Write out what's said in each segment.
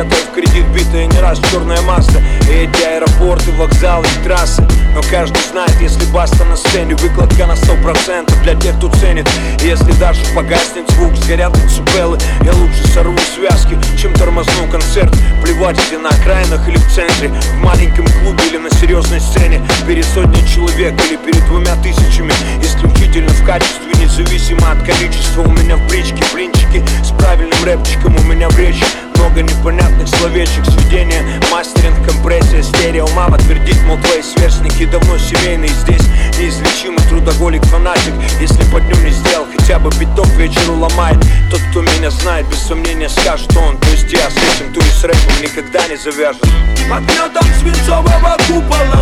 Взятая в кредит, битая не раз черная масса И эти аэропорты, вокзалы и трассы. Но каждый знает, если баста на сцене Выкладка на сто процентов для тех, кто ценит. Если даже погаснет звук, сгорят децибелы. Я лучше сорву связки, чем тормозну концерт. Плевать, где на окраинах или в центре В маленьком клубе или на серьезной сцене. Перед сотней человек или перед двумя тысячами. Исключительно в качестве, независимо от количества. У меня в бричке блинчики с правильным рэпчиком У меня в речи много непонятных словечек. Сведение, мастеринг, компрессия, стерео. Мама твердит, мол, твои сверстники давно семейные. Здесь неизлечимый трудоголик, фанатик. Если по дню не сделал хотя бы биток вечеру ломает. Тот, кто меня знает, без сомнения скажет он. То есть я с этим, то и с рэпом никогда не завяжет Под гнетом свинцового купола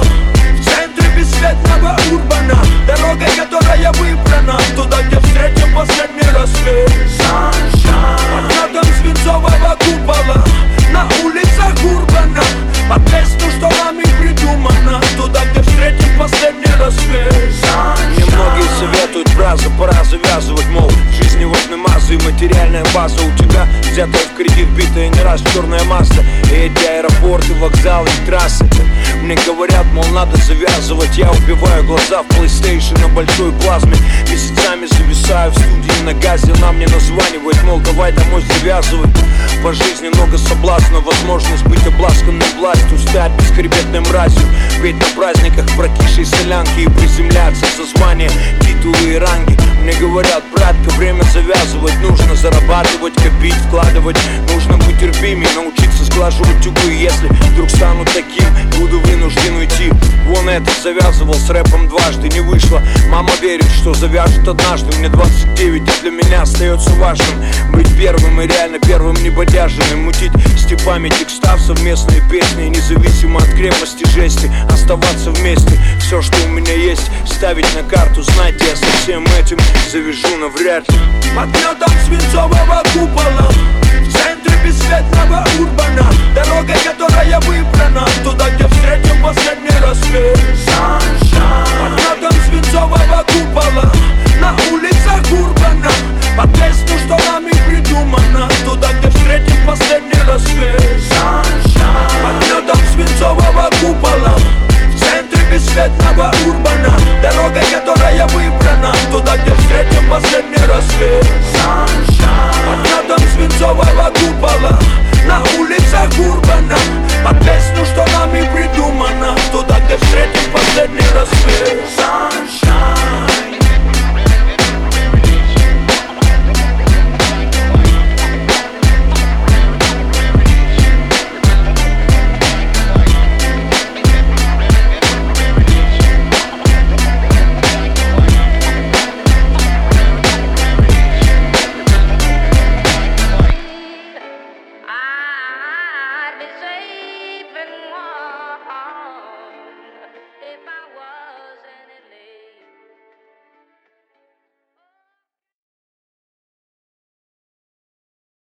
база У тебя взятая в кредит, битая не раз черная масса. И эти аэропорты, вокзалы трассы. Мне говорят, мол, надо завязывать. Я убиваю глаза в PlayStation на большой плазме. Месяцами зависаю в студии на газе Нам мне названивает, мол, давай домой завязывать. По жизни много соблазна, возможность быть обласканным властью Стать бесхребетной мразью. Петь на праздниках прокисшей солянки И приземляться за звания, титулы и ранги Мне говорят, братка, время завязывать Нужно зарабатывать, копить, вкладывать. Нужно быть терпимее, научиться сглаживать углы Если вдруг стану таким, буду вынужден уйти. Вон этот завязывал с рэпом дважды, не вышло. Мама верит, что завяжет однажды. Мне 29, и для меня остается важным Быть первым и реально первым небодяженным. Мутить степами текстав совместные песни Независимо от крепости жести Оставаться вместе, все, что у меня есть Ставить на карту, знаете, я со всем этим завяжу навряд ли. Под гнетом свинцового купола и светлого урбана. Дорога, которая выбрана. Туда, где встретим последний рассвет Под градом свинцового купола. На улицах урбана. Под песню, что нами придумано. Туда, где встретим последний рассвет Под градом свинцового купола.